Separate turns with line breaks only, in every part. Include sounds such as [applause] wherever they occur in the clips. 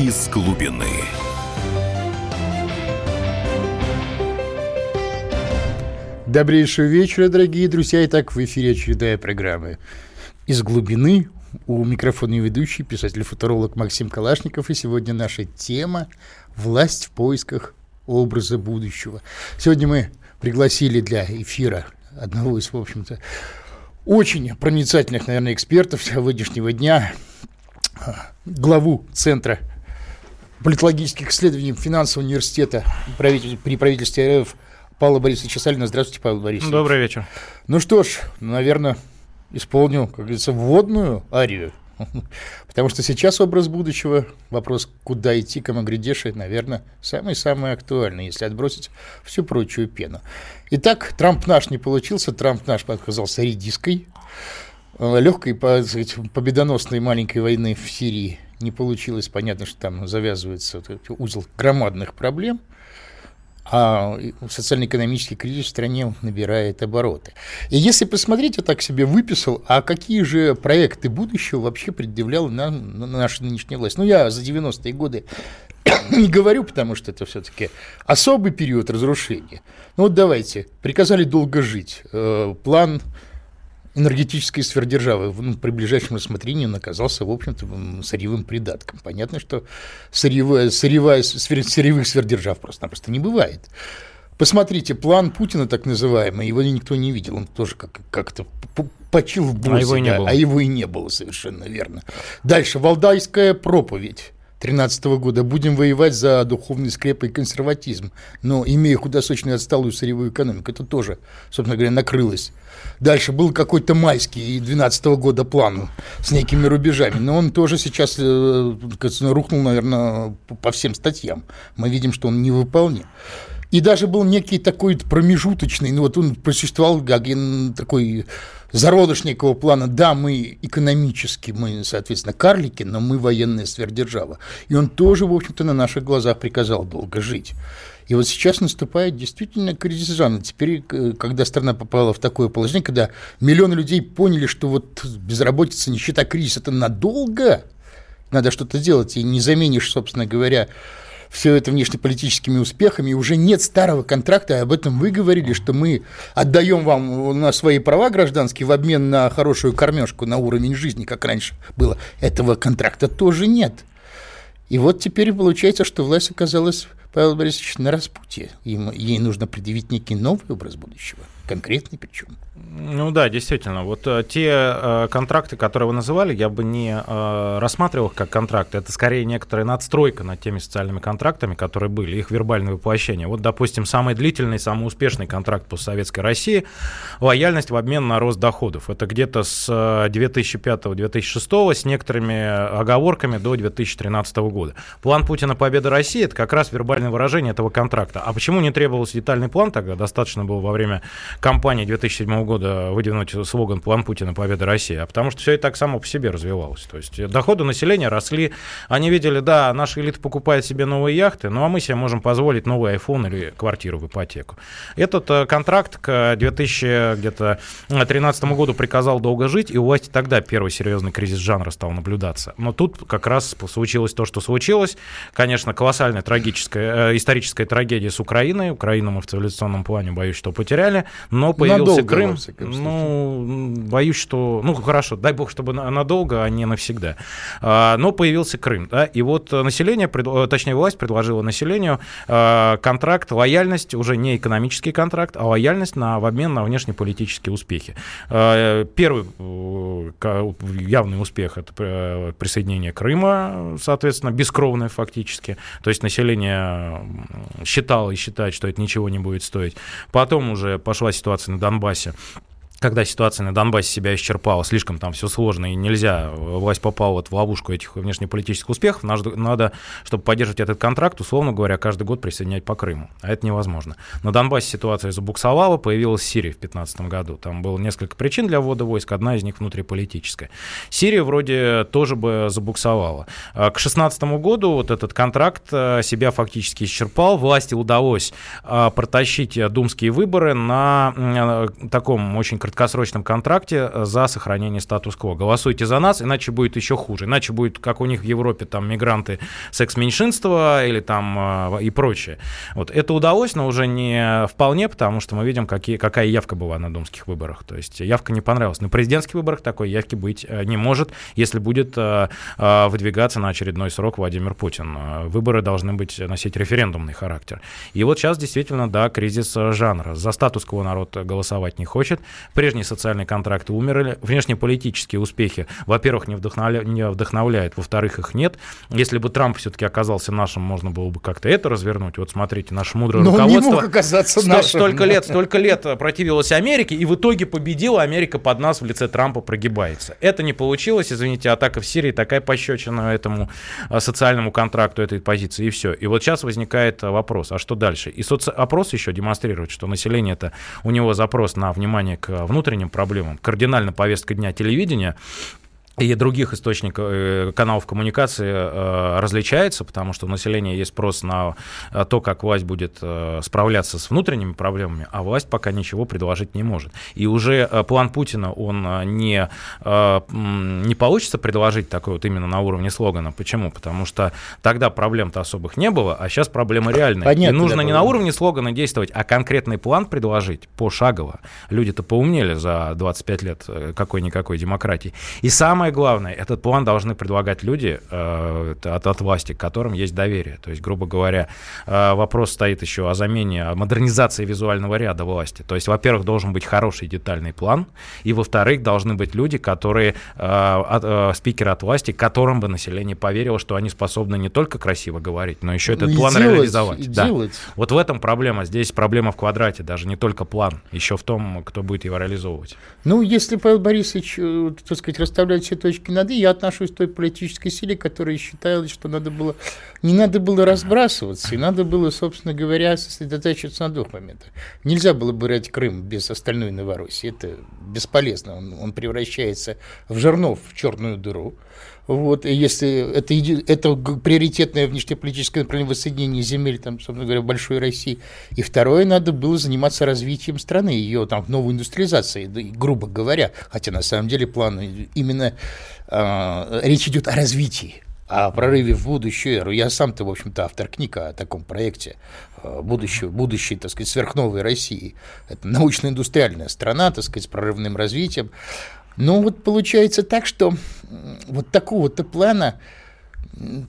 из глубины.
Добрейшего вечера, дорогие друзья. Итак, в эфире очередная программа «Из глубины». У микрофона ведущий, писатель-футуролог Максим Калашников. И сегодня наша тема «Власть в поисках образа будущего». Сегодня мы пригласили для эфира одного из, в общем-то, очень проницательных, наверное, экспертов сегодняшнего дня, главу Центра политологических исследований финансового университета при правительстве РФ Павла Борисовича Салина. Здравствуйте, Павел Борисович.
Добрый вечер.
Ну что ж, наверное, исполню, как говорится, вводную арию. [laughs] Потому что сейчас образ будущего, вопрос, куда идти, кому грядешь, наверное, самый-самый актуальный, если отбросить всю прочую пену. Итак, Трамп наш не получился, Трамп наш оказался редиской. Легкой, сказать, победоносной маленькой войны в Сирии не получилось. Понятно, что там завязывается узел громадных проблем – а социально-экономический кризис в стране набирает обороты. И если посмотреть, я так себе выписал, а какие же проекты будущего вообще предъявляла нам наша нынешняя власть? Ну, я за 90-е годы [coughs] не говорю, потому что это все-таки особый период разрушения. Ну вот давайте, приказали долго жить, э, план энергетической сверхдержавы ну, при ближайшем рассмотрении он оказался, в общем-то, сырьевым придатком. Понятно, что сырьевая, сырьевая, сырьевых сверхдержав просто-напросто не бывает. Посмотрите, план Путина, так называемый, его никто не видел, он тоже как- как-то почил в боссе, а его, и не было. а его и не было, совершенно верно. Дальше, Валдайская проповедь. 2013 года. Будем воевать за духовный скреп и консерватизм. Но имея худосочную отсталую сырьевую экономику, это тоже, собственно говоря, накрылось. Дальше был какой-то майский 2012 года план с некими рубежами. Но он тоже сейчас э, рухнул, наверное, по всем статьям. Мы видим, что он не выполнен. И даже был некий такой промежуточный, ну вот он просуществовал как такой зародышникового плана, да, мы экономически, мы, соответственно, карлики, но мы военная сверхдержава. И он тоже, в общем-то, на наших глазах приказал долго жить. И вот сейчас наступает действительно кризис жанра. Теперь, э, когда страна попала в такое положение, когда миллионы людей поняли, что вот безработица, нищета, кризис – это надолго, надо что-то делать, и не заменишь, собственно говоря, все это внешнеполитическими успехами, уже нет старого контракта, и об этом вы говорили, что мы отдаем вам на свои права гражданские в обмен на хорошую кормежку, на уровень жизни, как раньше было. Этого контракта тоже нет. И вот теперь получается, что власть оказалась, Павел Борисович, на распутье. Им, ей нужно предъявить некий новый образ будущего, конкретный причем.
Ну да, действительно. Вот э, те э, контракты, которые вы называли, я бы не э, рассматривал их как контракты. Это скорее некоторая надстройка над теми социальными контрактами, которые были, их вербальное воплощение. Вот, допустим, самый длительный, самый успешный контракт постсоветской России – лояльность в обмен на рост доходов. Это где-то с 2005-2006 с некоторыми оговорками до 2013 года. План Путина «Победа России» – это как раз вербальное выражение этого контракта. А почему не требовался детальный план тогда? Достаточно было во время кампании 2007 года выдвинуть слоган «План Путина. Победа России», а потому что все и так само по себе развивалось. То есть доходы населения росли, они видели, да, наша элита покупает себе новые яхты, ну а мы себе можем позволить новый iPhone или квартиру в ипотеку. Этот э, контракт к 2013 году приказал долго жить, и у власти тогда первый серьезный кризис жанра стал наблюдаться. Но тут как раз случилось то, что случилось. Конечно, колоссальная трагическая, э, историческая трагедия с Украиной. Украину мы в цивилизационном плане, боюсь, что потеряли, но появился Надолго, Крым. Ну, боюсь, что... Ну, хорошо, дай бог, чтобы надолго, а не навсегда. А, но появился Крым, да, и вот население, точнее, власть предложила населению а, контракт, лояльность, уже не экономический контракт, а лояльность на, в обмен на внешнеполитические успехи. Первый э, явный успех – это э, присоединение Крыма, соответственно, бескровное фактически. То есть население считало и считает, что это ничего не будет стоить. Потом уже пошла ситуация на Донбассе когда ситуация на Донбассе себя исчерпала, слишком там все сложно и нельзя, власть попала вот в ловушку этих внешнеполитических успехов, надо, надо, чтобы поддерживать этот контракт, условно говоря, каждый год присоединять по Крыму. А это невозможно. На Донбассе ситуация забуксовала, появилась Сирия в 2015 году. Там было несколько причин для ввода войск, одна из них внутриполитическая. Сирия вроде тоже бы забуксовала. А к 2016 году вот этот контракт э, себя фактически исчерпал. Власти удалось э, протащить думские выборы на э, таком очень краткосрочном контракте за сохранение статус-кво. Голосуйте за нас, иначе будет еще хуже. Иначе будет, как у них в Европе, там мигранты секс-меньшинства или там и прочее. Вот это удалось, но уже не вполне, потому что мы видим, какие, какая явка была на думских выборах. То есть явка не понравилась. На президентских выборах такой явки быть не может, если будет выдвигаться на очередной срок Владимир Путин. Выборы должны быть носить референдумный характер. И вот сейчас действительно, да, кризис жанра. За статус-кво народ голосовать не хочет. Прежние социальные контракты умерли. Внешнеполитические успехи, во-первых, не, вдохновля... не вдохновляют, во-вторых, их нет. Если бы Трамп все-таки оказался нашим, можно было бы как-то это развернуть. Вот смотрите, наше мудрое Но руководство... Он не мог
оказаться нашим.
Столько лет, столько лет противилось Америке, и в итоге победила Америка под нас в лице Трампа прогибается. Это не получилось, извините, атака в Сирии такая пощечина этому а, социальному контракту этой позиции, и все. И вот сейчас возникает вопрос, а что дальше? И соцопрос еще демонстрирует, что население это у него запрос на внимание к внутренним проблемам, кардинально повестка дня телевидения, и других источников, э, каналов коммуникации э, различается, потому что у населения есть спрос на э, то, как власть будет справляться с внутренними проблемами, а власть пока ничего предложить не может. И уже план Путина, он не, не получится предложить такой вот именно на уровне слогана. Почему? Потому что тогда проблем-то особых не было, а сейчас проблема реальная. Понятно, И нужно да, не на уровне слогана действовать, а конкретный план предложить пошагово. Люди-то поумнели за 25 лет какой-никакой демократии. И самое самое главное, этот план должны предлагать люди э, от, от власти, к которым есть доверие. То есть, грубо говоря, э, вопрос стоит еще о замене, о модернизации визуального ряда власти. То есть, во-первых, должен быть хороший детальный план, и, во-вторых, должны быть люди, которые, э, от, э, спикеры от власти, которым бы население поверило, что они способны не только красиво говорить, но еще этот и план делать, реализовать. Да. делать. Вот в этом проблема. Здесь проблема в квадрате, даже не только план, еще в том, кто будет его реализовывать.
Ну, если Павел Борисович, э, так сказать, расставляет все точки над «и», я отношусь к той политической силе, которая считала, что надо было, не надо было разбрасываться, и надо было, собственно говоря, сосредотачиваться на двух моментах. Нельзя было брать Крым без остальной Новороссии, это бесполезно, он, он превращается в жернов, в черную дыру. Вот, и если это, это приоритетное внешнеполитическое направление воссоединения земель, там, собственно говоря, большой России. И второе, надо было заниматься развитием страны, ее там новой индустриализацией, грубо говоря. Хотя на самом деле план именно э, речь идет о развитии о прорыве в будущую эру. Я сам-то, в общем-то, автор книг о таком проекте а, будущего, будущей, так сказать, сверхновой России. Это научно-индустриальная страна, так сказать, с прорывным развитием. Но вот получается так, что вот такого-то плана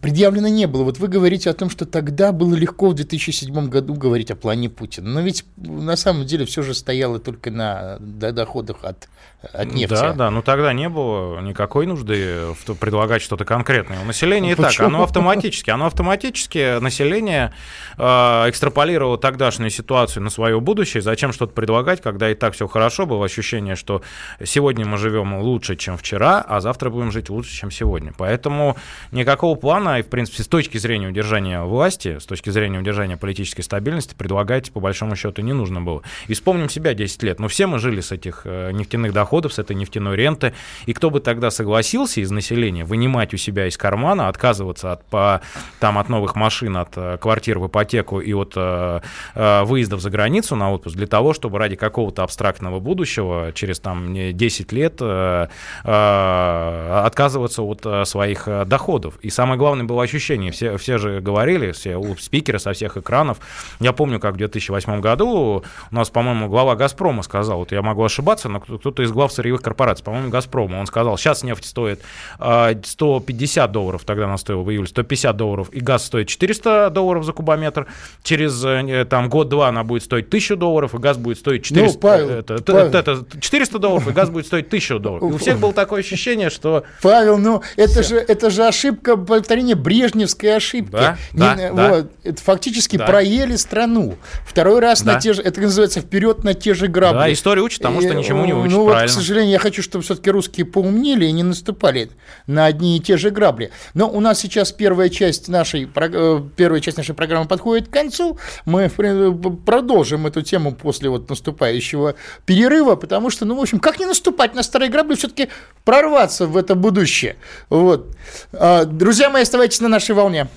предъявлено не было. Вот вы говорите о том, что тогда было легко в 2007 году говорить о плане Путина. Но ведь на самом деле все же стояло только на доходах от, от нефти.
Да, да, но тогда не было никакой нужды предлагать что-то конкретное. У населения ну, и так, оно автоматически, оно автоматически, население э, экстраполировало тогдашнюю ситуацию на свое будущее. Зачем что-то предлагать, когда и так все хорошо, было ощущение, что сегодня мы живем лучше, чем вчера, а завтра будем жить лучше, чем сегодня. Поэтому никакого плана, и, в принципе, с точки зрения удержания власти, с точки зрения удержания политической стабильности, предлагать, по большому счету, не нужно было. И вспомним себя 10 лет. Ну, все мы жили с этих э, нефтяных доходов, с этой нефтяной ренты. И кто бы тогда согласился из населения вынимать у себя из кармана, отказываться от, по, там, от новых машин, от э, квартир в ипотеку и от э, э выездов за границу на отпуск для того, чтобы ради какого-то абстрактного будущего через там 10 лет э, э, отказываться от своих доходов. И самое главное было ощущение. Все, все же говорили, все спикеры со всех экранов. Я помню, как в 2008 году у нас, по-моему, глава «Газпрома» сказал, вот я могу ошибаться, но кто-то из глав сырьевых корпораций, по-моему, «Газпрома», он сказал, сейчас нефть стоит 150 а, долларов, тогда она стоила в июле, 150 долларов, и газ стоит 400 долларов за кубометр. Через э, там год-два она будет стоить 1000 долларов, и газ будет стоить 400, ну, Павел, это, Павел. Это, 400 долларов, и газ будет стоить 1000 долларов. И у всех было такое ощущение, что...
Павел, ну это же, это же ошибка повторение брежневской ошибки. Да, Не, да, вот, да. Это фактически да. проели страну. Второй раз да. на те же, это называется вперед на те же грабли. Да,
история учит тому, что ничему не учит.
Ну вот, к сожалению, я хочу, чтобы все-таки русские поумнели и не наступали на одни и те же грабли. Но у нас сейчас первая часть нашей, э, первая часть нашей программы подходит к концу. Мы продолжим эту тему после вот наступающего перерыва, потому что, ну, в общем, как не наступать на старые грабли, все-таки прорваться в это будущее. Вот. А, Друзья мои, оставайтесь на нашей волне.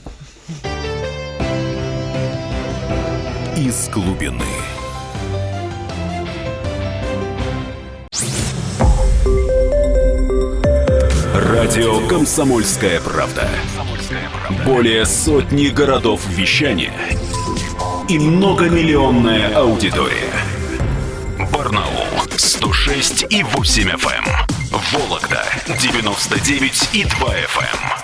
Из глубины. Радио Комсомольская правда". Более сотни городов вещания и многомиллионная аудитория. Барнаул 106 и 8 FM. Эм. Вологда 99 и 2 FM.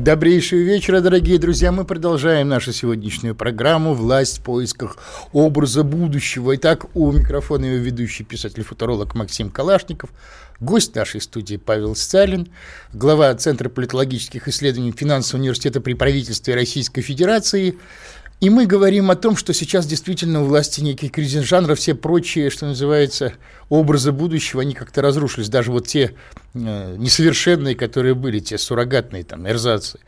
Добрейшего вечера, дорогие друзья. Мы продолжаем нашу сегодняшнюю программу «Власть в поисках образа будущего». Итак, у микрофона его ведущий писатель-футуролог Максим Калашников, гость нашей студии Павел Сталин, глава Центра политологических исследований Финансового университета при правительстве Российской Федерации – и мы говорим о том, что сейчас действительно у власти некий кризис жанра, все прочие, что называется, образы будущего, они как-то разрушились. Даже вот те э, несовершенные, которые были, те суррогатные там эрзацы.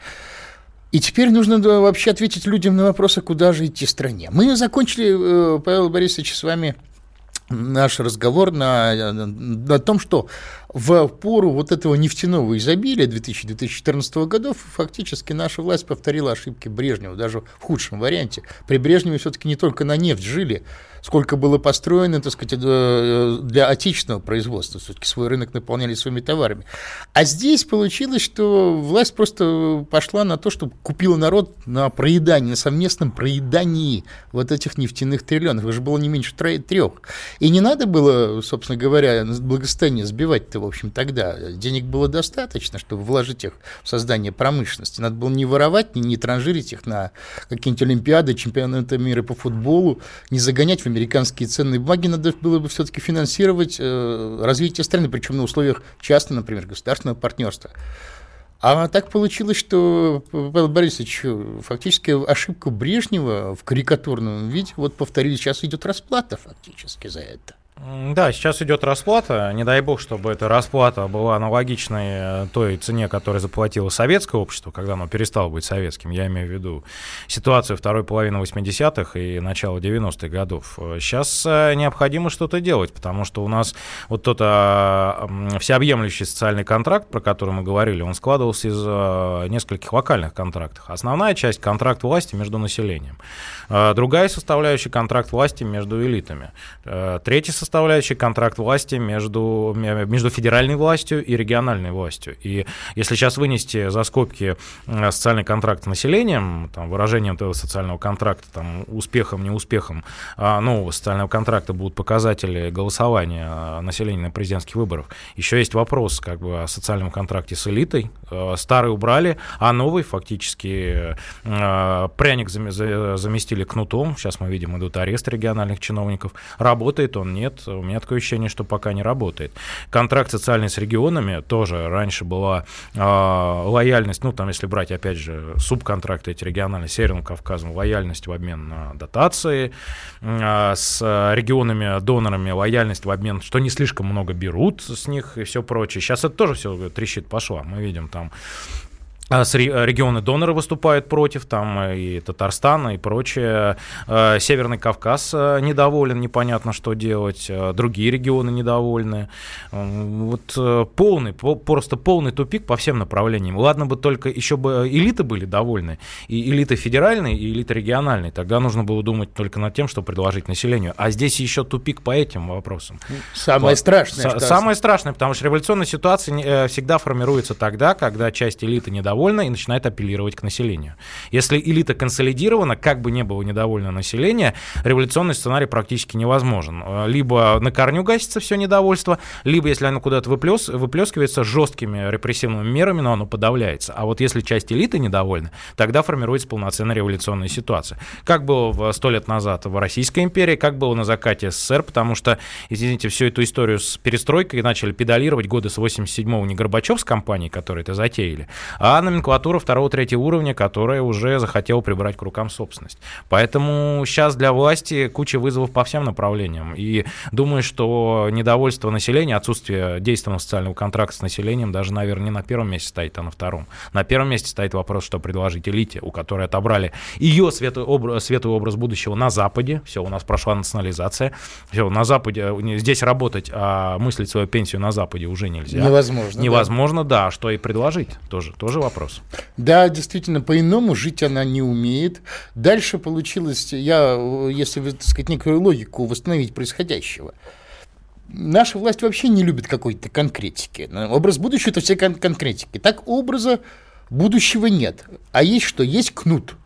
И теперь нужно да, вообще ответить людям на вопрос, а куда же идти стране. Мы закончили, э, Павел Борисович, с вами наш разговор на, на том, что в пору вот этого нефтяного изобилия 2000-2014 годов фактически наша власть повторила ошибки Брежнева, даже в худшем варианте. При Брежневе все-таки не только на нефть жили, сколько было построено, так сказать, э, для отечественного производства, все-таки свой рынок наполняли своими товарами. А здесь получилось, что власть просто пошла на то, что купила народ на проедание, на совместном проедании вот этих нефтяных триллионов. Это же было не меньше трех. И не надо было, собственно говоря, благосостояние сбивать-то, в общем, тогда. Денег было достаточно, чтобы вложить их в создание промышленности. Надо было не воровать, не, не транжирить их на какие-нибудь олимпиады, чемпионаты мира по футболу, не загонять в американские ценные бумаги, надо было бы все-таки финансировать э, развитие страны, причем на условиях частного, например, государственного партнерства. А так получилось, что Павел Борисович фактически ошибку Брежнева в карикатурном виде вот повторили, сейчас идет расплата фактически за это.
Да, сейчас идет расплата. Не дай бог, чтобы эта расплата была аналогичной э, той цене, которую заплатило советское общество, когда оно перестало быть советским. Я имею в виду ситуацию второй половины 80-х и начала 90-х годов. Сейчас э, необходимо что-то делать, потому что у нас вот тот а, всеобъемлющий социальный контракт, про который мы говорили, он складывался из а, нескольких локальных контрактов. Основная часть – контракт власти между населением. А, другая составляющая – контракт власти между элитами. Третья составляющая составляющей контракт власти между, между федеральной властью и региональной властью. И если сейчас вынести за скобки э, социальный контракт с населением, там, выражением этого социального контракта, там, успехом, неуспехом а нового социального контракта будут показатели голосования э, населения на президентских выборах, еще есть вопрос как бы, о социальном контракте с элитой. Э, старый убрали, а новый фактически пряник заместили кнутом. Сейчас мы видим, идут аресты региональных чиновников. Работает он, нет у меня такое ощущение, что пока не работает. Контракт социальный с регионами тоже раньше была э, лояльность, ну, там, если брать, опять же, субконтракты эти региональные, Северным Кавказом, лояльность в обмен на дотации, э, с регионами-донорами лояльность в обмен, что не слишком много берут с них и все прочее. Сейчас это тоже все трещит пошла. Мы видим там а регионы доноры выступают против, там и Татарстан, и прочее. А, Северный Кавказ а, недоволен, непонятно, что делать. Другие регионы недовольны. Вот э, полный, просто полный тупик по всем направлениям. Ладно бы только еще бы элиты были довольны, и элиты федеральные, и элиты региональные. Тогда нужно было думать только над тем, что предложить населению. А здесь еще тупик по этим вопросам.
Самое страшное.
Самое страшное, потому что революционная ситуация э, всегда формируется тогда, когда часть элиты недовольна недовольна и начинает апеллировать к населению. Если элита консолидирована, как бы не было недовольно население, революционный сценарий практически невозможен. Либо на корню гасится все недовольство, либо, если оно куда-то выплес, выплескивается жесткими репрессивными мерами, но оно подавляется. А вот если часть элиты недовольна, тогда формируется полноценная революционная ситуация. Как было сто лет назад в Российской империи, как было на закате СССР, потому что, извините, всю эту историю с перестройкой начали педалировать годы с 87-го не Горбачев с компанией, которые это затеяли, а номенклатура второго-третьего уровня, которая уже захотела прибрать к рукам собственность. Поэтому сейчас для власти куча вызовов по всем направлениям. И думаю, что недовольство населения, отсутствие действенного социального контракта с населением даже, наверное, не на первом месте стоит, а на втором. На первом месте стоит вопрос, что предложить элите, у которой отобрали ее светлый образ, светлый образ будущего на Западе. Все, у нас прошла национализация. Все, на Западе, э, здесь работать, а мыслить свою пенсию на Западе уже нельзя.
Невозможно.
Невозможно, да. да. Что и предложить, тоже, тоже вопрос.
Да, действительно, по-иному жить она не умеет. Дальше получилось, я, если, так сказать, некую логику восстановить происходящего, наша власть вообще не любит какой-то конкретики. Образ будущего – это все кон- конкретики. Так образа будущего нет. А есть что? Есть кнут.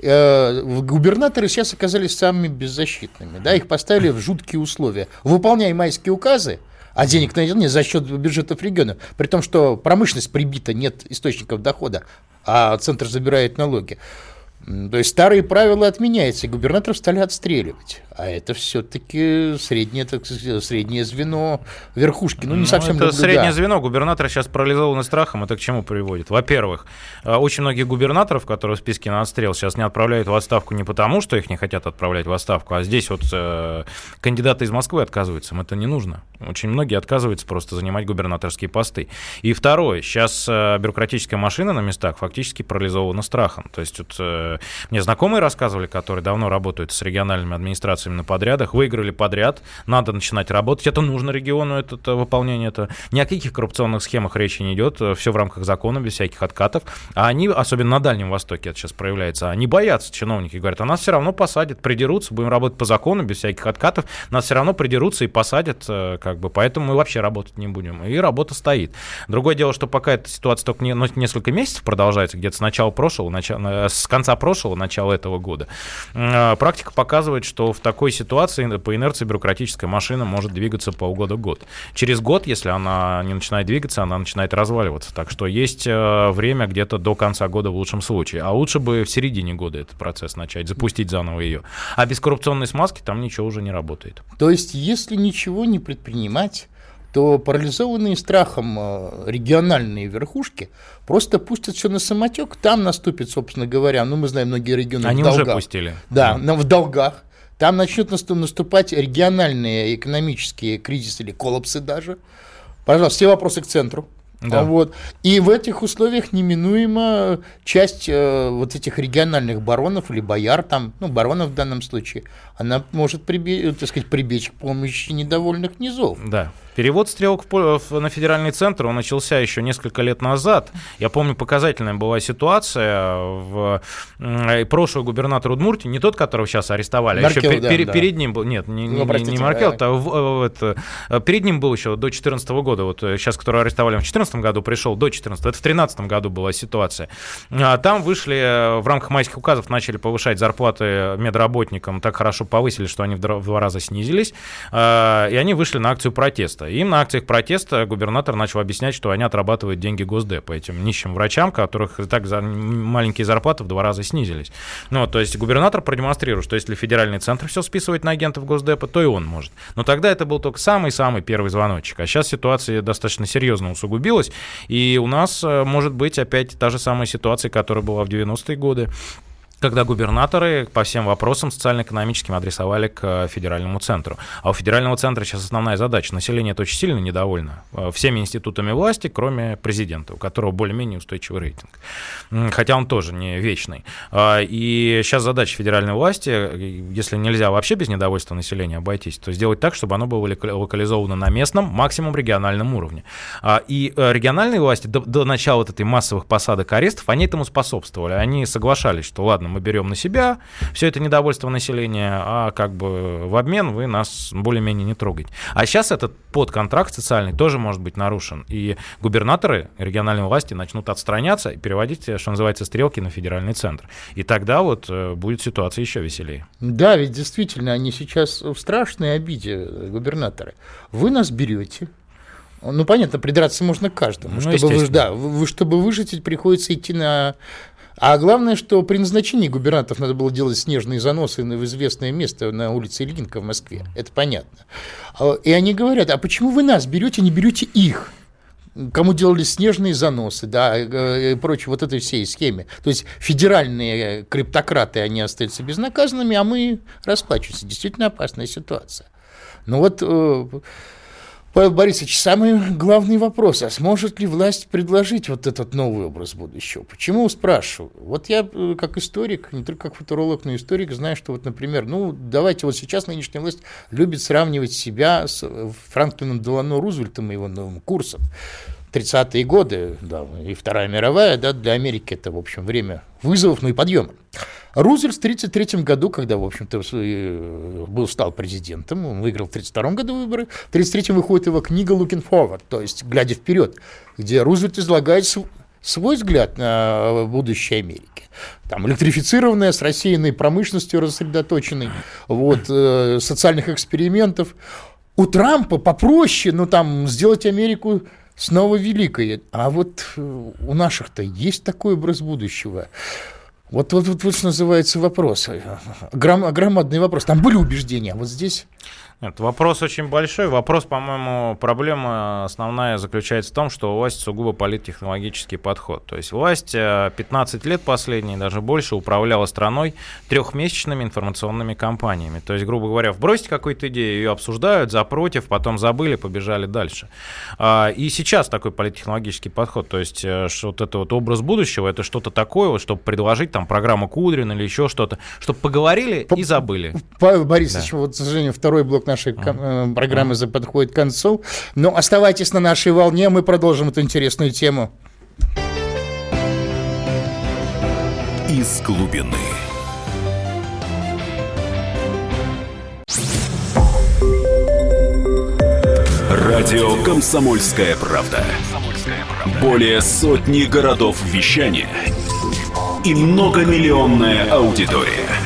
Э, губернаторы сейчас оказались самыми беззащитными. Да? Их поставили в жуткие условия. Выполняй майские указы, а денег на нет за счет бюджетов региона. При том, что промышленность прибита, нет источников дохода, а центр забирает налоги. То есть старые правила отменяются, и губернаторов стали отстреливать. А это все-таки среднее, так сказать, среднее звено верхушки. Ну, не ну, совсем
Это люблю, среднее да. звено. Губернатор сейчас парализованы страхом. Это к чему приводит? Во-первых, э, очень многие губернаторов, которые в списке на отстрел, сейчас не отправляют в отставку не потому, что их не хотят отправлять в отставку, а здесь вот э, кандидаты из Москвы отказываются. Им это не нужно. Очень многие отказываются просто занимать губернаторские посты. И второе, сейчас э, бюрократическая машина на местах фактически парализована страхом. То есть вот, э, мне знакомые рассказывали, которые давно работают с региональными администрациями, на подрядах, выиграли подряд, надо начинать работать, это нужно региону, это, это выполнение, это ни о каких коррупционных схемах речи не идет, все в рамках закона, без всяких откатов, а они, особенно на Дальнем Востоке это сейчас проявляется, они боятся, чиновники говорят, а нас все равно посадят, придерутся, будем работать по закону, без всяких откатов, нас все равно придерутся и посадят, э, как бы, поэтому мы вообще работать не будем, и работа стоит. Другое дело, что пока эта ситуация только не, ну, несколько месяцев продолжается, где-то с начала прошлого, начала, с конца прошлого, начала этого года, э, практика показывает, что в такой ситуации по инерции бюрократическая машина может двигаться полгода год. Через год, если она не начинает двигаться, она начинает разваливаться. Так что есть э, время где-то до конца года в лучшем случае. А лучше бы в середине года этот процесс начать, запустить заново ее. А без коррупционной смазки там ничего уже не работает.
То есть, если ничего не предпринимать, то парализованные страхом э, региональные верхушки просто пустят все на самотек, там наступит, собственно говоря, ну мы знаем многие регионы
Они
в долгах.
уже пустили.
Да, да. в долгах. Там начнут наступать региональные экономические кризисы или коллапсы даже. Пожалуйста, все вопросы к центру. Да. Вот. И в этих условиях неминуемо часть э, вот этих региональных баронов или бояр, там, ну, баронов в данном случае, она может прибе- так сказать, прибечь к помощи недовольных низов.
Да. Перевод стрелок на федеральный центр, он начался еще несколько лет назад. Я помню, показательная была ситуация. В... Прошлый губернатор Удмуртии, не тот, которого сейчас арестовали,
Маркел,
а еще
да,
пер,
да.
перед ним был, нет, не, ну, простите, не Маркел, да. а это, перед ним был еще до 2014 года, вот сейчас, которого арестовали в 2014 году, пришел до 2014, это в 2013 году была ситуация. А там вышли, э, в рамках майских указов начали повышать зарплаты медработникам, так хорошо повысили, что они в два раза снизились, и они вышли на акцию протеста протеста. Им на акциях протеста губернатор начал объяснять, что они отрабатывают деньги Госдепа этим нищим врачам, которых и так за маленькие зарплаты в два раза снизились. Ну, то есть губернатор продемонстрирует, что если федеральный центр все списывает на агентов Госдепа, то и он может. Но тогда это был только самый-самый первый звоночек. А сейчас ситуация достаточно серьезно усугубилась, и у нас э, может быть опять та же самая ситуация, которая была в 90-е годы когда губернаторы по всем вопросам социально-экономическим адресовали к э, федеральному центру. А у федерального центра сейчас основная задача. Население это очень сильно недовольно э, всеми институтами власти, кроме президента, у которого более-менее устойчивый рейтинг. Хотя он тоже не вечный. А, и сейчас задача федеральной власти, э, если нельзя вообще без недовольства населения обойтись, то сделать так, чтобы оно было локализовано на местном, максимум региональном уровне. А, и региональные власти до, до начала вот этой массовых посадок арестов, они этому способствовали. Они соглашались, что ладно, ладно, мы берем на себя все это недовольство населения, а как бы в обмен вы нас более-менее не трогаете. А сейчас этот подконтракт социальный тоже может быть нарушен, и губернаторы региональной власти начнут отстраняться и переводить, что называется, стрелки на федеральный центр. И тогда вот э, будет ситуация еще веселее.
Да, ведь действительно, они сейчас в страшной обиде, губернаторы. Вы нас берете, ну, понятно, придраться можно к каждому. Ну, чтобы вы, да, вы, чтобы выжить, приходится идти на а главное, что при назначении губернаторов надо было делать снежные заносы в известное место на улице Ильинка в Москве. Это понятно. А, и они говорят, а почему вы нас берете, не берете их? кому делали снежные заносы, да, и прочее, вот этой всей схеме. То есть федеральные криптократы, они остаются безнаказанными, а мы расплачиваемся. Действительно опасная ситуация. Ну вот Павел Борисович, самый главный вопрос, а сможет ли власть предложить вот этот новый образ будущего? Почему спрашиваю? Вот я э, как историк, не только как футуролог, но и историк, знаю, что вот, например, ну, давайте вот сейчас нынешняя власть любит сравнивать себя с э, Франклином Делано Рузвельтом и его новым курсом. 30-е годы, да, и Вторая мировая, да, для Америки это, в общем, время вызовов, ну и подъема. Рузвельт в 1933 году, когда, в общем-то, был, стал президентом, он выиграл в 1932 году выборы, в 1933 выходит его книга «Looking Forward», то есть «Глядя вперед», где Рузвельт излагает свой взгляд на будущее Америки. Там электрифицированная, с рассеянной промышленностью рассредоточенной, вот, э, социальных экспериментов. У Трампа попроще, но там сделать Америку снова великой. А вот э, у наших-то есть такой образ будущего. Вот, вот, вот, вот что называется вопрос. Гром, громадный вопрос. Там были убеждения, а вот здесь...
Нет, вопрос очень большой. Вопрос, по-моему, проблема основная заключается в том, что у власти сугубо политтехнологический подход. То есть власть 15 э, лет последние, даже больше, управляла страной трехмесячными информационными кампаниями. То есть, грубо говоря, вбросить какую-то идею, ее обсуждают, за, против, потом забыли, побежали дальше. А, и сейчас такой политтехнологический подход. То есть, э, что вот это вот образ будущего, это что-то такое, вот, чтобы предложить там программу Кудрин или еще что-то, чтобы поговорили По- и забыли.
Павел Борисович, да. вот, к сожалению, второй блок нашей uh-huh. программы uh-huh. подходит к концу. Но оставайтесь на нашей волне, мы продолжим эту интересную тему.
Из глубины. Радио «Комсомольская правда». Более сотни городов вещания и многомиллионная аудитория.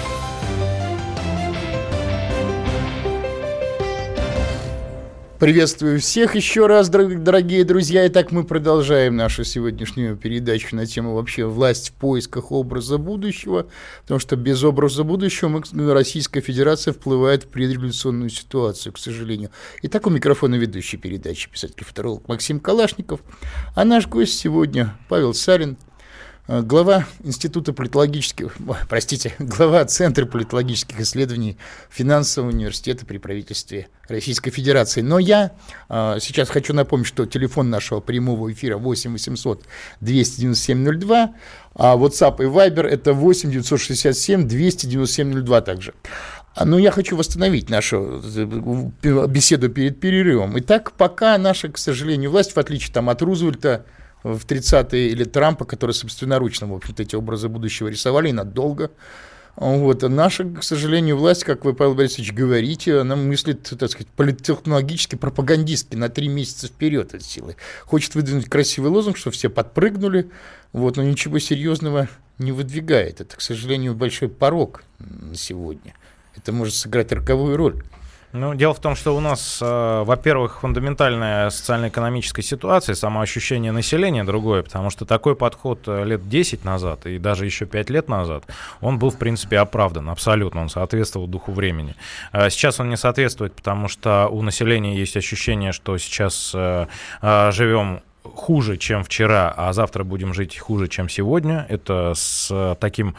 Приветствую всех еще раз, дорогие друзья. Итак, мы продолжаем нашу сегодняшнюю передачу на тему вообще власть в поисках образа будущего, потому что без образа будущего Российская Федерация вплывает в предреволюционную ситуацию, к сожалению. Итак, у микрофона ведущий передачи писатель-фоторолог Максим Калашников, а наш гость сегодня Павел Сарин – глава Института политологических, простите, [laughs] глава Центра политологических исследований Финансового университета при правительстве Российской Федерации. Но я э, сейчас хочу напомнить, что телефон нашего прямого эфира 8 800 297 02, а WhatsApp и Viber это 8 967 297 02 также. А, но я хочу восстановить нашу э, беседу перед перерывом. Итак, пока наша, к сожалению, власть, в отличие там, от Рузвельта, в 30-е или Трампа, которые собственноручно, в общем-то, эти образы будущего рисовали и надолго. Вот. А наша, к сожалению, власть, как вы, Павел Борисович, говорите, она мыслит, так сказать, политтехнологически, пропагандистски на три месяца вперед от силы. Хочет выдвинуть красивый лозунг, что все подпрыгнули, вот, но ничего серьезного не выдвигает. Это, к сожалению, большой порог на сегодня. Это может сыграть роковую роль.
Ну, дело в том, что у нас, э, во-первых, фундаментальная социально-экономическая ситуация, самоощущение населения другое, потому что такой подход э, лет 10 назад и даже еще 5 лет назад, он был, в принципе, оправдан, абсолютно, он соответствовал духу времени. Э, сейчас он не соответствует, потому что у населения есть ощущение, что сейчас э, э, живем хуже, чем вчера, а завтра будем жить хуже, чем сегодня. Это с таким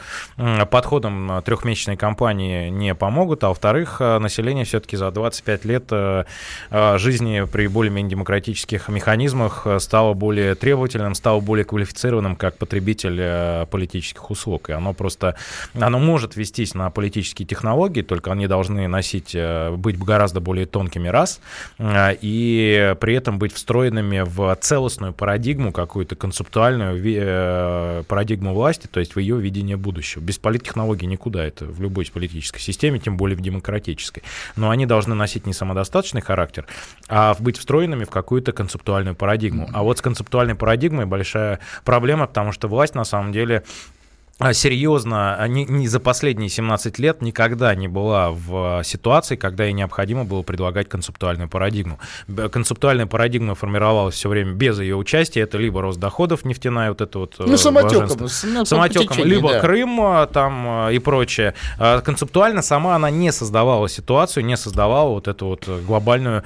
подходом трехмесячной кампании не помогут. А во-вторых, население все-таки за 25 лет э, э, жизни при более-менее демократических механизмах стало более требовательным, стало более квалифицированным как потребитель э, политических услуг. И оно просто, оно может вестись на политические технологии, только они должны носить, быть гораздо более тонкими раз, и при этом быть встроенными в целостность целостную парадигму, какую-то концептуальную э, парадигму власти, то есть в ее видение будущего. Без политтехнологий никуда это в любой политической системе, тем более в демократической. Но они должны носить не самодостаточный характер, а быть встроенными в какую-то концептуальную парадигму. А вот с концептуальной парадигмой большая проблема, потому что власть на самом деле серьезно, а, не, не за последние 17 лет никогда не была в ситуации, когда ей необходимо было предлагать концептуальную парадигму. Концептуальная парадигма формировалась все время без ее участия. Это либо рост доходов, нефтяная вот это вот...
Ну, самотеком.
Самотеком, либо да. Крым там и прочее. Концептуально сама она не создавала ситуацию, не создавала вот эту вот глобальную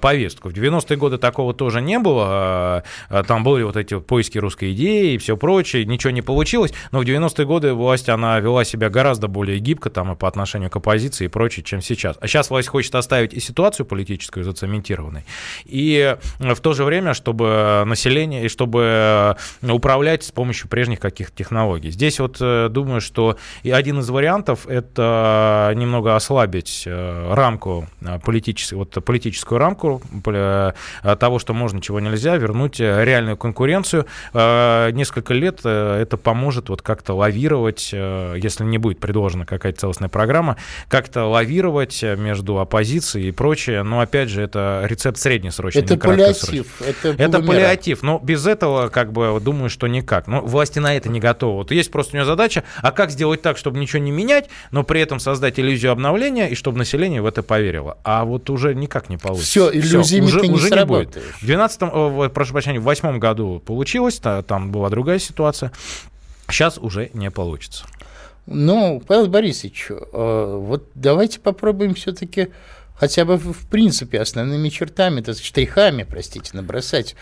повестку. В 90-е годы такого тоже не было. Там были вот эти поиски русской идеи и все прочее. Ничего не получилось. Но в 90 90-е годы власть, она вела себя гораздо более гибко там и по отношению к оппозиции и прочее, чем сейчас. А сейчас власть хочет оставить и ситуацию политическую зацементированной, и в то же время, чтобы население, и чтобы управлять с помощью прежних каких-то технологий. Здесь вот э, думаю, что и один из вариантов – это немного ослабить э, рамку, э, политическую, вот политическую рамку того, что можно, чего нельзя, вернуть реальную конкуренцию. Несколько лет это поможет вот как-то лавировать, э, если не будет предложена какая-то целостная программа, как-то лавировать между оппозицией и прочее. Но, опять же, это рецепт среднесрочный,
это паллиатив.
Это, это паллиатив. Но без этого, как бы, думаю, что никак. Но власти на это не готовы. Вот есть просто у нее задача, а как сделать так, чтобы ничего не менять, но при этом создать иллюзию обновления и чтобы население в это поверило. А вот уже никак не получится.
Все, иллюзиями
Все, уже,
не
уже
не будет.
В 12 прошу прощения, в 8 году получилось, там была другая ситуация. Сейчас уже не получится.
Ну, Павел Борисович, э, вот давайте попробуем все-таки хотя бы в принципе основными чертами, есть штрихами, простите, набросать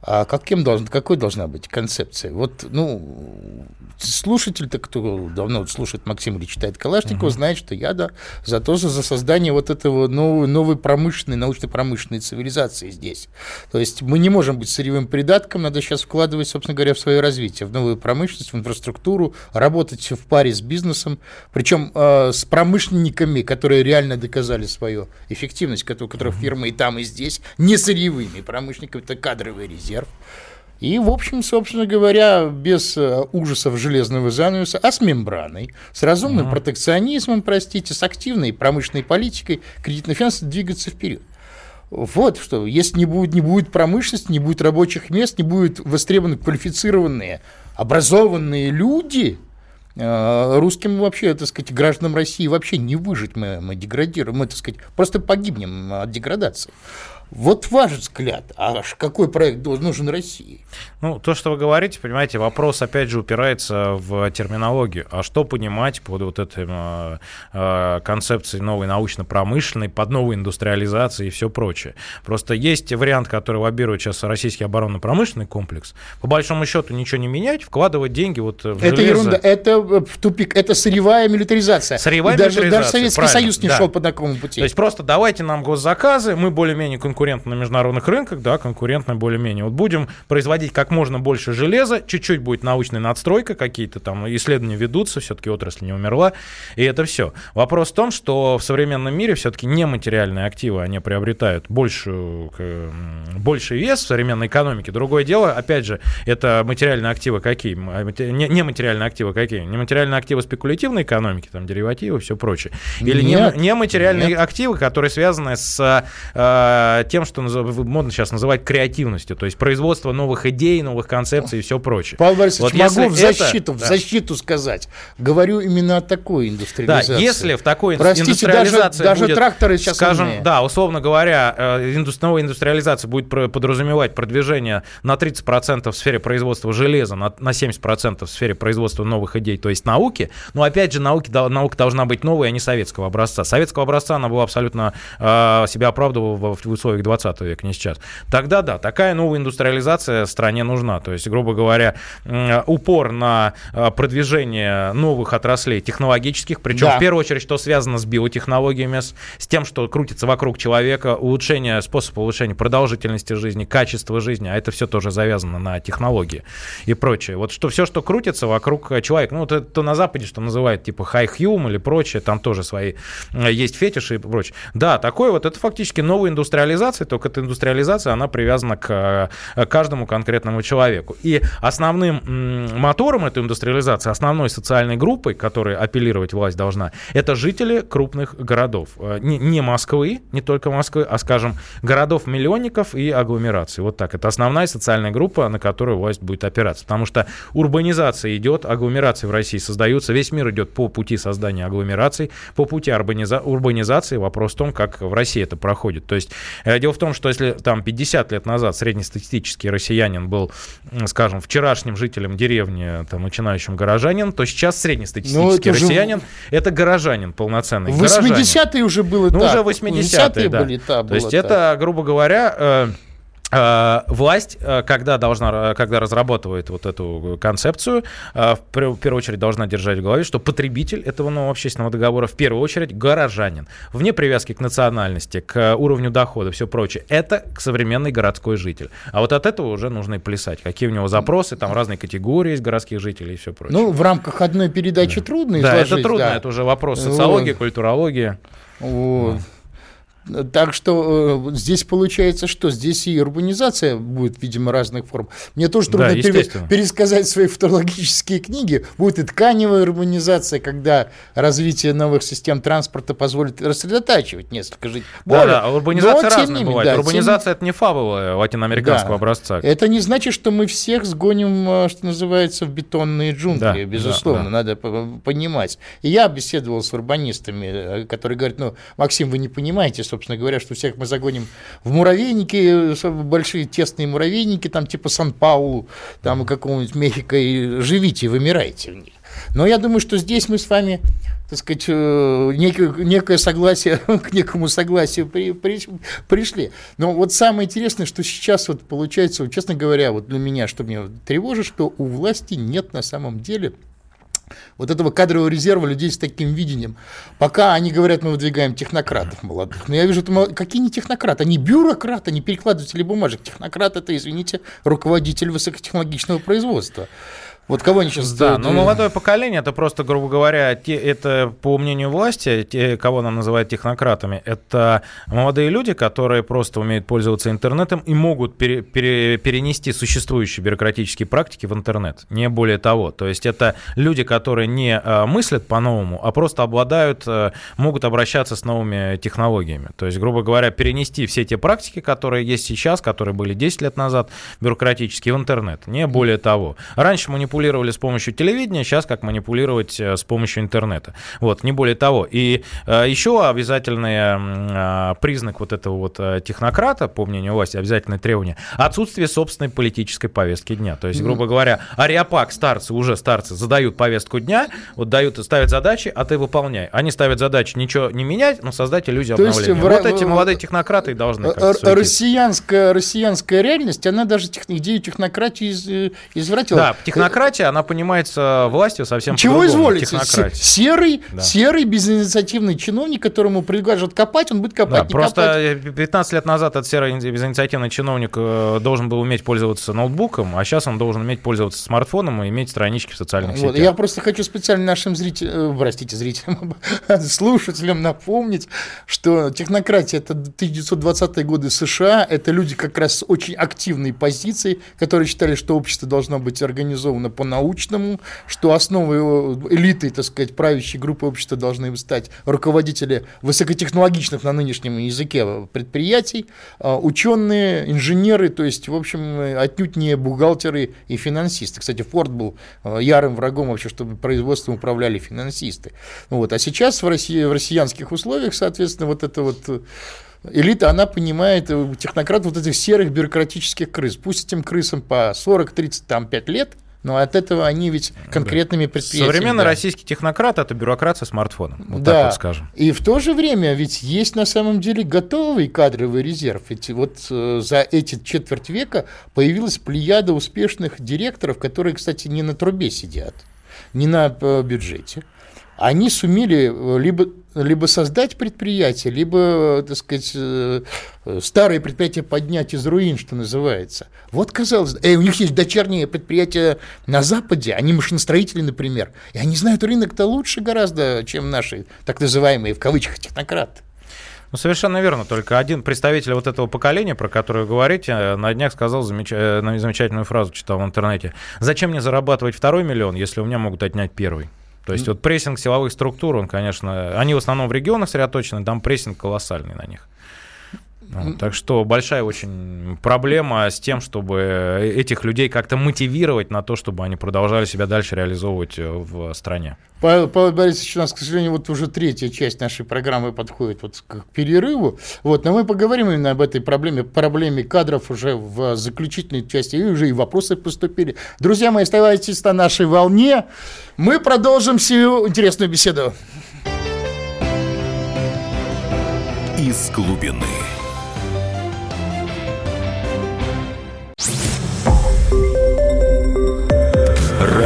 а каким должен, какой должна быть концепция? Вот, ну, слушатель-то, кто давно слушает Максима или читает Калашникова, угу. знает, что я, да, за то, за создание вот этого новой, новой промышленной, научно-промышленной цивилизации здесь. То есть мы не можем быть сырьевым придатком, надо сейчас вкладывать, собственно говоря, в свое развитие, в новую промышленность, в инфраструктуру, работать в паре с бизнесом, причем э, с промышленниками, которые реально доказали свою эффективность, у которых фирмы и там, и здесь, не сырьевыми промышленниками, это кадровый резерв резерв. И, в общем, собственно говоря, без э, ужасов железного занавеса, а с мембраной, с разумным uh-huh. протекционизмом, простите, с активной промышленной политикой, кредитной финансовой двигаться вперед. Вот что, если не будет, не будет промышленности, не будет рабочих мест, не будет востребованы квалифицированные, образованные люди, э, русским вообще, так сказать, гражданам России вообще не выжить, мы, мы деградируем, мы, так сказать, просто погибнем от деградации. Вот ваш взгляд, а какой проект нужен России?
Ну, то, что вы говорите, понимаете, вопрос, опять же, упирается в терминологию. А что понимать под вот этой э, э, концепцией новой научно-промышленной, под новой индустриализацией и все прочее? Просто есть вариант, который лоббирует сейчас российский оборонно-промышленный комплекс. По большому счету ничего не менять, вкладывать деньги вот в
Это железо. ерунда, это в тупик, это сырьевая милитаризация.
Сырьевая и милитаризация,
даже, даже Советский Союз не да. шел по такому пути.
То есть просто давайте нам госзаказы, мы более-менее конкурентны конкурентны на международных рынках, да, конкурентны более-менее. Вот будем производить как можно больше железа, чуть-чуть будет научная надстройка, какие-то там исследования ведутся, все-таки отрасль не умерла, и это все. Вопрос в том, что в современном мире все-таки нематериальные активы, они приобретают большую, больший вес в современной экономике. Другое дело, опять же, это материальные активы какие? Нематериальные активы какие? Нематериальные активы спекулятивной экономики, там деривативы, все прочее. Или нет, нематериальные нет. активы, которые связаны с э, тем, что модно сейчас называть креативностью, то есть производство новых идей, новых концепций и все прочее.
Павел Борисович, вот могу в защиту, это, в защиту да. сказать. Говорю именно о такой индустриализации.
Да, если в такой
Простите,
индустриализации
даже,
будет,
даже тракторы сейчас
скажем, умные. да, условно говоря, э, новая индустриализация будет подразумевать продвижение на 30% в сфере производства железа, на, на 70% в сфере производства новых идей, то есть науки. Но опять же, науки, наука должна быть новой, а не советского образца. Советского образца она была абсолютно э, себя оправдывала в, в условиях 20 века, не сейчас. Тогда да, такая новая индустриализация стране нужна. То есть, грубо говоря, упор на э, продвижение новых отраслей технологических, причем да. в первую очередь, что связано с биотехнологиями, с, с тем, что крутится вокруг человека, улучшение, способ улучшения продолжительности жизни, качества жизни, а это все тоже завязано на технологии и прочее. Вот что все, что крутится вокруг человека, ну, вот это то на Западе, что называют типа high hum или прочее, там тоже свои есть фетиши и прочее. Да, такое вот, это фактически новая индустриализация, индустриализации, только эта индустриализация, она привязана к каждому конкретному человеку. И основным мотором этой индустриализации, основной социальной группой, которой апеллировать власть должна, это жители крупных городов. Не, не Москвы, не только Москвы, а, скажем, городов-миллионников и агломераций. Вот так. Это основная социальная группа, на которую власть будет опираться. Потому что урбанизация идет, агломерации в России создаются, весь мир идет по пути создания агломераций, по пути урбаниза- урбанизации. Вопрос в том, как в России это проходит. То есть э, дело в том, что если там 50 лет назад среднестатистический россиянин был, скажем, вчерашним жителем деревни, там, начинающим горожанин, то сейчас среднестатистический ну, это россиянин же... это горожанин полноценный.
В 80-е уже было
ну, так. уже 80-е, да. были, да, То есть так. это, грубо говоря, Э, власть, э, когда, должна, когда разрабатывает вот эту концепцию, э, в первую очередь должна держать в голове, что потребитель этого нового общественного договора в первую очередь горожанин. Вне привязки к национальности, к уровню дохода, все прочее. Это современный городской житель. А вот от этого уже нужно и плясать. Какие у него запросы, там разные категории из городских жителей и все прочее.
Ну, в рамках одной передачи да. трудно
Да, это трудно, да. это уже вопрос социологии, вот. культурологии.
Вот. Так что э, здесь получается, что здесь и урбанизация будет, видимо, разных форм. Мне тоже трудно да, пере, пересказать свои футурологические книги. Будет и тканевая урбанизация, когда развитие новых систем транспорта позволит рассредотачивать несколько жить.
Да, да, а урбанизация Но, разная бывает. Да, урбанизация тем... это не фабула латиноамериканского да. образца.
Это не значит, что мы всех сгоним, э, что называется, в бетонные джунгли, да, безусловно, да, да. надо понимать. И я беседовал с урбанистами, э, которые говорят, ну, Максим, вы не понимаете, собственно, собственно говоря, что всех мы загоним в муравейники, большие тесные муравейники, там типа Сан-Паулу, там какого-нибудь Мехико, и живите, вымирайте в них. Но я думаю, что здесь мы с вами так сказать, э, некое, некое согласие, [laughs] к некому согласию при, при, пришли. Но вот самое интересное, что сейчас вот получается, честно говоря, вот для меня, что меня тревожит, что у власти нет на самом деле вот этого кадрового резерва людей с таким видением. Пока они говорят, мы выдвигаем технократов молодых. Но я вижу, что какие не технократы, они бюрократы, они перекладыватели бумажек. Технократ это, извините, руководитель высокотехнологичного производства. Вот кого они сейчас...
Да, но молодое поколение, это просто, грубо говоря, те, это, по мнению власти, те, кого нам называют технократами, это молодые люди, которые просто умеют пользоваться интернетом и могут пере, пере, перенести существующие бюрократические практики в интернет. Не более того. То есть это люди, которые не а, мыслят по-новому, а просто обладают, а, могут обращаться с новыми технологиями. То есть, грубо говоря, перенести все те практики, которые есть сейчас, которые были 10 лет назад, бюрократические, в интернет. Не более того. Раньше манипуляции манипулировали с помощью телевидения, сейчас как манипулировать э, с помощью интернета. Вот, не более того. И э, еще обязательный э, признак вот этого вот технократа, по мнению власти, обязательное требование, отсутствие собственной политической повестки дня. То есть, грубо говоря, ариапак, старцы, уже старцы, задают повестку дня, вот дают, ставят задачи, а ты выполняй. Они ставят задачи ничего не менять, но создать иллюзию То обновления. Есть, вот в... эти молодые технократы должны
россиянская, россиянская реальность, она даже тех, идею технократии из, извратила.
Да, технократия технократия, она понимается властью совсем
Чего изволите? Серый, да. серый безинициативный чиновник, которому предложат копать, он будет копать, да,
Просто
копать.
15 лет назад этот серый безинициативный чиновник э, должен был уметь пользоваться ноутбуком, а сейчас он должен уметь пользоваться смартфоном и иметь странички в социальных вот, сетях.
Я просто хочу специально нашим зрителям, э, простите, зрителям, [laughs] слушателям напомнить, что технократия – это 1920-е годы США, это люди как раз с очень активной позицией, которые считали, что общество должно быть организовано по-научному, что основой элиты, так сказать, правящей группы общества должны стать руководители высокотехнологичных на нынешнем языке предприятий, а, ученые, инженеры, то есть, в общем, отнюдь не бухгалтеры и финансисты. Кстати, Форд был а, ярым врагом вообще, чтобы производством управляли финансисты. Вот. А сейчас в, России, в россиянских условиях, соответственно, вот это вот элита, она понимает, технократ вот этих серых бюрократических крыс. Пусть этим крысам по 40, 30, там 5 лет – но от этого они ведь конкретными да. предприятиями.
Современный да. российский технократ – это бюрократ со смартфоном, вот да. так вот скажем.
И в то же время ведь есть на самом деле готовый кадровый резерв. Ведь вот э, за эти четверть века появилась плеяда успешных директоров, которые, кстати, не на трубе сидят, не на э, бюджете. Они сумели э, либо либо создать предприятие, либо, так сказать, э, старые предприятия поднять из руин, что называется. Вот казалось, э, у них есть дочерние предприятия на Западе, они машиностроители, например, и они знают рынок-то лучше гораздо, чем наши так называемые, в кавычках, технократы.
Ну, совершенно верно. Только один представитель вот этого поколения, про которое вы говорите, на днях сказал замеч... Э, замечательную фразу, читал в интернете. Зачем мне зарабатывать второй миллион, если у меня могут отнять первый? То есть вот прессинг силовых структур, он, конечно, они в основном в регионах сосредоточены, там прессинг колоссальный на них. Вот, так что большая очень проблема с тем, чтобы этих людей как-то мотивировать на то, чтобы они продолжали себя дальше реализовывать э, в стране.
Павел, Павел Борисович, у нас, к сожалению, вот уже третья часть нашей программы подходит вот к перерыву. Вот, но мы поговорим именно об этой проблеме, проблеме кадров уже в заключительной части. И уже и вопросы поступили. Друзья мои, оставайтесь на нашей волне. Мы продолжим всю интересную беседу.
Из глубины.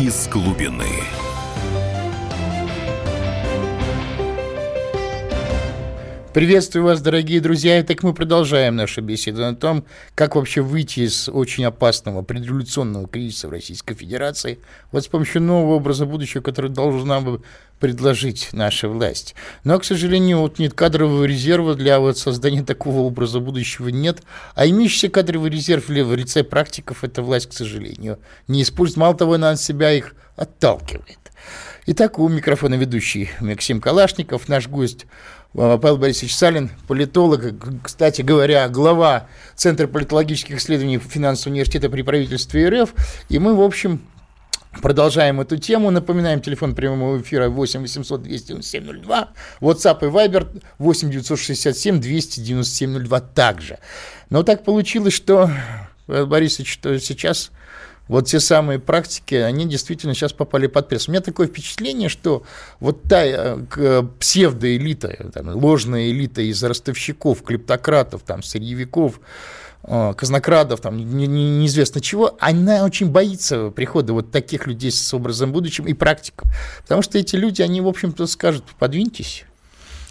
Из глубины.
Приветствую вас, дорогие друзья. Итак, мы продолжаем нашу беседу о том, как вообще выйти из очень опасного предреволюционного кризиса в Российской Федерации вот с помощью нового образа будущего, который должна бы предложить наша власть. Но, к сожалению, вот нет кадрового резерва для вот создания такого образа будущего нет, а имеющийся кадровый резерв в лице практиков эта власть, к сожалению, не использует. Мало того, она от себя их отталкивает. Итак, у микрофона ведущий Максим Калашников, наш гость Павел Борисович Салин, политолог, кстати говоря, глава Центра политологических исследований финансового университета при правительстве РФ. И мы, в общем, Продолжаем эту тему. Напоминаем, телефон прямого эфира 8 800 297 02. WhatsApp и Viber 8 967 297 02 также. Но так получилось, что, Борисович, что сейчас вот те самые практики, они действительно сейчас попали под пресс. У меня такое впечатление, что вот та э, псевдоэлита, там, ложная элита из ростовщиков, клептократов, там, сырьевиков, э, казнокрадов, там, не, не, неизвестно чего, она очень боится прихода вот таких людей с образом будущим и практиков. Потому что эти люди, они, в общем-то, скажут, подвиньтесь,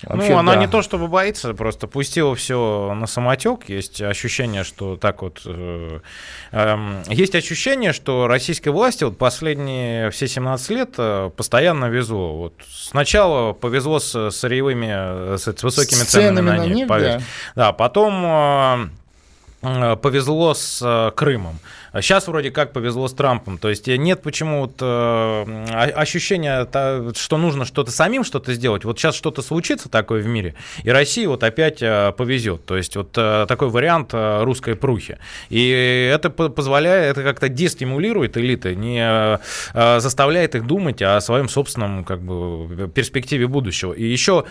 Вообще, ну, она да. не то чтобы боится, просто пустила все на самотек. Есть ощущение, что так вот... Э, э, есть ощущение, что российской власти вот последние все 17 лет э, постоянно везло. Вот сначала повезло с сырьевыми, с, с высокими с ценами, ценами на нефть. Да. да, потом э, э повезло с э, Крымом. Сейчас вроде как повезло с Трампом. То есть нет почему-то э, ощущения, что нужно что-то самим что-то сделать. Вот сейчас что-то случится такое в мире, и России вот опять э, повезет. То есть вот э, такой вариант русской прухи. И это позволяет, это как-то дестимулирует элиты, не заставляет их думать о своем собственном как бы, перспективе будущего. И еще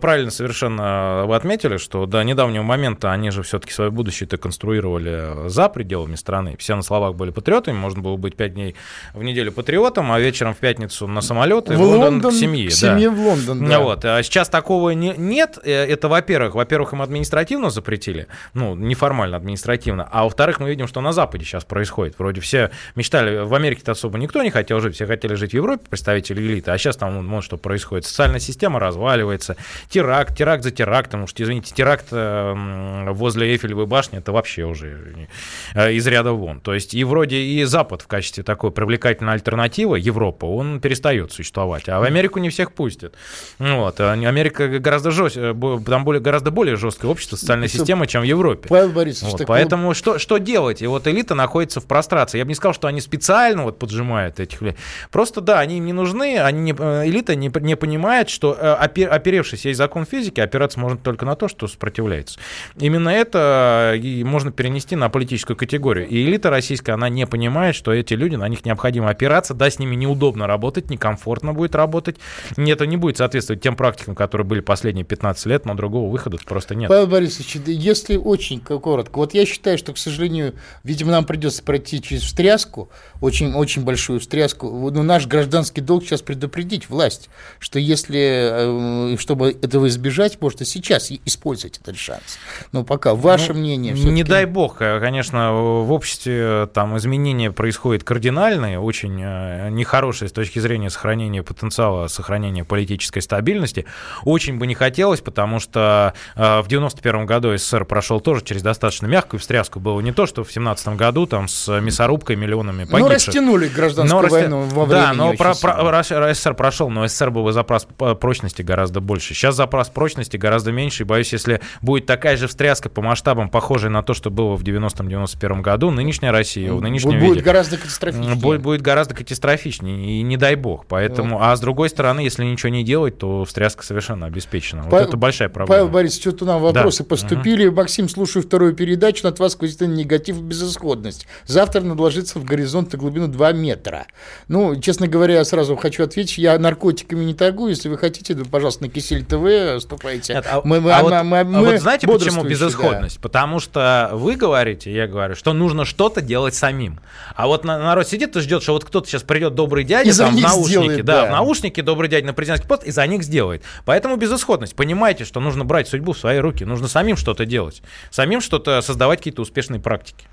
правильно совершенно вы отметили, что до недавнего момента они же все-таки свое будущее-то конструировали за пределами страны. Все словах были патриотами, можно было быть пять дней в неделю патриотом, а вечером в пятницу на самолет и в, в Лондон, Лондон к семье. К
семье да. в Лондон, да.
Вот. А сейчас такого не, нет. Э, это, во-первых, во-первых, им административно запретили, ну, неформально административно, а во-вторых, мы видим, что на Западе сейчас происходит. Вроде все мечтали, в Америке-то особо никто не хотел жить, все хотели жить в Европе, представители элиты, а сейчас там, вот что происходит. Социальная система разваливается, теракт, теракт за терактом, уж извините, теракт э, возле Эйфелевой башни, это вообще уже э, из ряда вон. То есть и вроде и Запад в качестве такой привлекательной альтернативы, Европа, он перестает существовать. А в Америку не всех пустят. Вот. А Америка гораздо жестче, там более, гораздо более жесткое общество, социальная Все. система, чем в Европе.
Павел Борисович,
вот. Поэтому вот... что, что делать? И вот элита находится в прострации. Я бы не сказал, что они специально вот поджимают этих людей. Просто да, они им не нужны, они не, э, элита не, не понимает, что э, оперевшись есть закон физики, опираться можно только на то, что сопротивляется. Именно это можно перенести на политическую категорию. И элита российская, она не понимает, что эти люди, на них необходимо опираться, да, с ними неудобно работать, некомфортно будет работать. Это не будет соответствовать тем практикам, которые были последние 15 лет, но другого выхода просто нет.
Павел Борисович, если очень коротко, вот я считаю, что, к сожалению, видимо, нам придется пройти через встряску, очень, очень большую встряску. Но ну, наш гражданский долг сейчас предупредить власть, что если, э, чтобы этого избежать, может и сейчас использовать этот шанс. Но пока ваше ну, мнение.
Не дай бог, э, конечно, в обществе э, там изменения происходят кардинальные, очень нехорошие с точки зрения сохранения потенциала, сохранения политической стабильности. Очень бы не хотелось, потому что в 91 году СССР прошел тоже через достаточно мягкую встряску. Было не то, что в 17 году там с мясорубкой миллионами погибших. Ну,
растянули гражданскую но войну во
время Да, но про, про, СССР прошел, но СССР был запас прочности гораздо больше. Сейчас запас прочности гораздо меньше, и боюсь, если будет такая же встряска по масштабам, похожая на то, что было в 90-91 году, нынешняя Россия в нынешнем
будет
виде...
гораздо катастрофичнее.
Будет, будет гораздо катастрофичнее, и не дай бог. Поэтому, вот. А с другой стороны, если ничего не делать, то встряска совершенно обеспечена.
Па-
вот это большая проблема.
Павел Борисович, что-то нам вопросы да. поступили. Угу. Максим, слушаю вторую передачу, от вас сквозит негатив и безысходность. Завтра надо ложиться в горизонт и глубину 2 метра. Ну, честно говоря, я сразу хочу ответить, я наркотиками не торгую, если вы хотите, то, пожалуйста, на Кисель ТВ ступайте.
Нет, а, мы, мы, а, мы, вот, мы, мы вот знаете, почему безысходность? Да. Потому что вы говорите, я говорю, что нужно что-то делать самим. А вот народ сидит и ждет, что вот кто-то сейчас придет добрый дядя и там, в наушнике, сделает, да, да, в наушнике добрый дядя на президентский пост и за них сделает. Поэтому безысходность. Понимаете, что нужно брать судьбу в свои руки, нужно самим что-то делать, самим что-то создавать какие-то успешные практики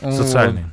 социальные.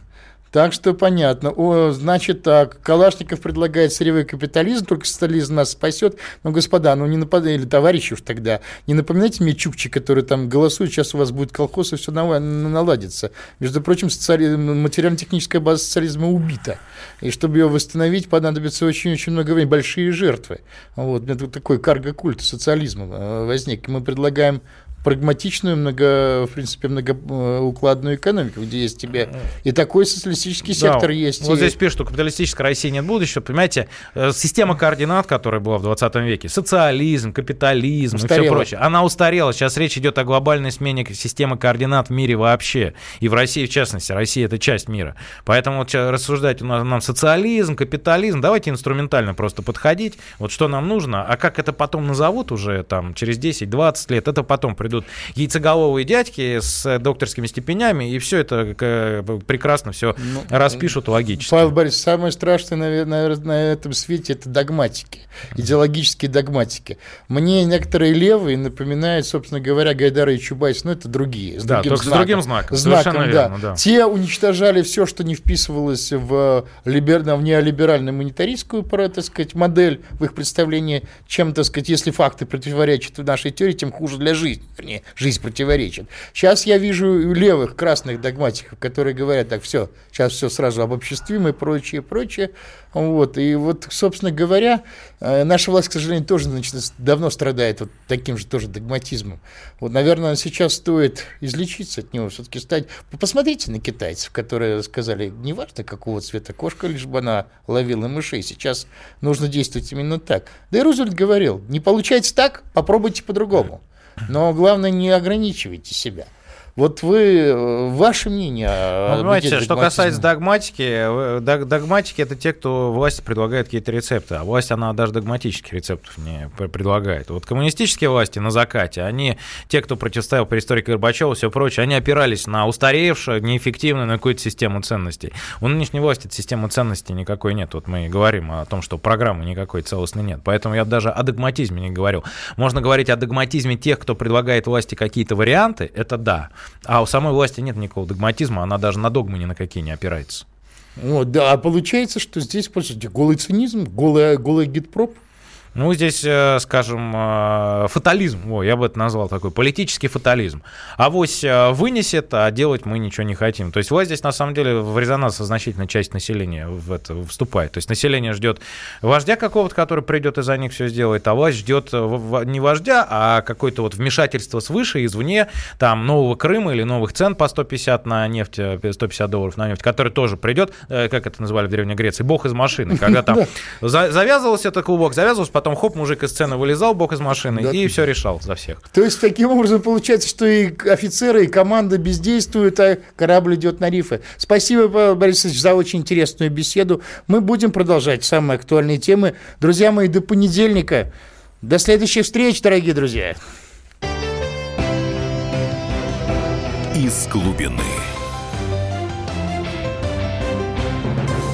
Так что понятно. О, значит так, Калашников предлагает сырьевой капитализм, только социализм нас спасет. Но, господа, ну не нападайте, или товарищи уж тогда, не напоминайте мне Чукчи, который там голосует, сейчас у вас будет колхоз, и все наладится. Между прочим, социали... материально-техническая база социализма убита. И чтобы ее восстановить, понадобится очень-очень много времени, большие жертвы. Вот, тут такой карго-культ социализма э, возник. Мы предлагаем прагматичную, много, в принципе, многоукладную экономику, где есть тебе и такой социалистический сектор да, есть.
Вот
и...
здесь пишут, что капиталистической России нет будущего. Понимаете, э, система координат, которая была в 20 веке, социализм, капитализм устарела. и все прочее, она устарела. Сейчас речь идет о глобальной смене системы координат в мире вообще. И в России, в частности. Россия – это часть мира. Поэтому вот рассуждать у нас нам социализм, капитализм, давайте инструментально просто подходить. Вот что нам нужно, а как это потом назовут уже там через 10-20 лет, это потом придут яйцеголовые дядьки с докторскими степенями, и все это прекрасно все ну, распишут логически.
Павел Борисович, самое страшное, наверное, на этом свете это догматики, идеологические догматики. Мне некоторые левые напоминают, собственно говоря, Гайдара и Чубайс, но это другие.
С да, другим знаком. с другим знаком.
знаком да. Верно, да. Те уничтожали все, что не вписывалось в, либер... в неолиберальную монетаристскую, так сказать, модель в их представлении, чем, так сказать, если факты противоречат нашей теории, тем хуже для жизни вернее, жизнь противоречит. Сейчас я вижу левых красных догматиков, которые говорят, так, все, сейчас все сразу обобществим и прочее, прочее. Вот. И вот, собственно говоря, э, наша власть, к сожалению, тоже значит, давно страдает вот таким же тоже догматизмом. Вот, наверное, сейчас стоит излечиться от него, все-таки стать... Посмотрите на китайцев, которые сказали, неважно, какого цвета кошка, лишь бы она ловила мышей. Сейчас нужно действовать именно так. Да и Рузвельт говорил, не получается так, попробуйте по-другому. Но главное, не ограничивайте себя. Вот вы, э, ваше мнение...
Ну, понимаете, что касается догматики, догматики это те, кто власти предлагает какие-то рецепты, а власть, она даже догматических рецептов не предлагает. Вот коммунистические власти на закате, они, те, кто противостоял перестройке Горбачева и все прочее, они опирались на устаревшую, неэффективную на какую-то систему ценностей. У нынешней власти системы ценностей никакой нет. Вот мы говорим о том, что программы никакой целостной нет. Поэтому я даже о догматизме не говорю. Можно говорить о догматизме тех, кто предлагает власти какие-то варианты, это да. А у самой власти нет никакого догматизма, она даже на догмы ни на какие не опирается.
Вот, да, а получается, что здесь, по сути, голый цинизм, голый, голый гидпроп –
ну, здесь, э, скажем, э, фатализм, о, я бы это назвал такой, политический фатализм. А вось э, вынесет, а делать мы ничего не хотим. То есть власть здесь, на самом деле, в резонанс со значительной часть населения в это вступает. То есть население ждет вождя какого-то, который придет и за них все сделает, а власть ждет не вождя, а какое-то вот вмешательство свыше, извне, там, нового Крыма или новых цен по 150 на нефть, 150 долларов на нефть, который тоже придет, как это называли в Древней Греции, бог из машины, когда там завязывался этот клубок, завязывался, потом потом хоп, мужик из сцены вылезал, бог из машины,
Да.
и все решал за всех.
То есть, таким образом, получается, что и офицеры, и команда бездействуют, а корабль идет на рифы. Спасибо, Павел Борисович, за очень интересную беседу. Мы будем продолжать самые актуальные темы. Друзья мои, до понедельника. До следующих встреч, дорогие друзья.
Из глубины.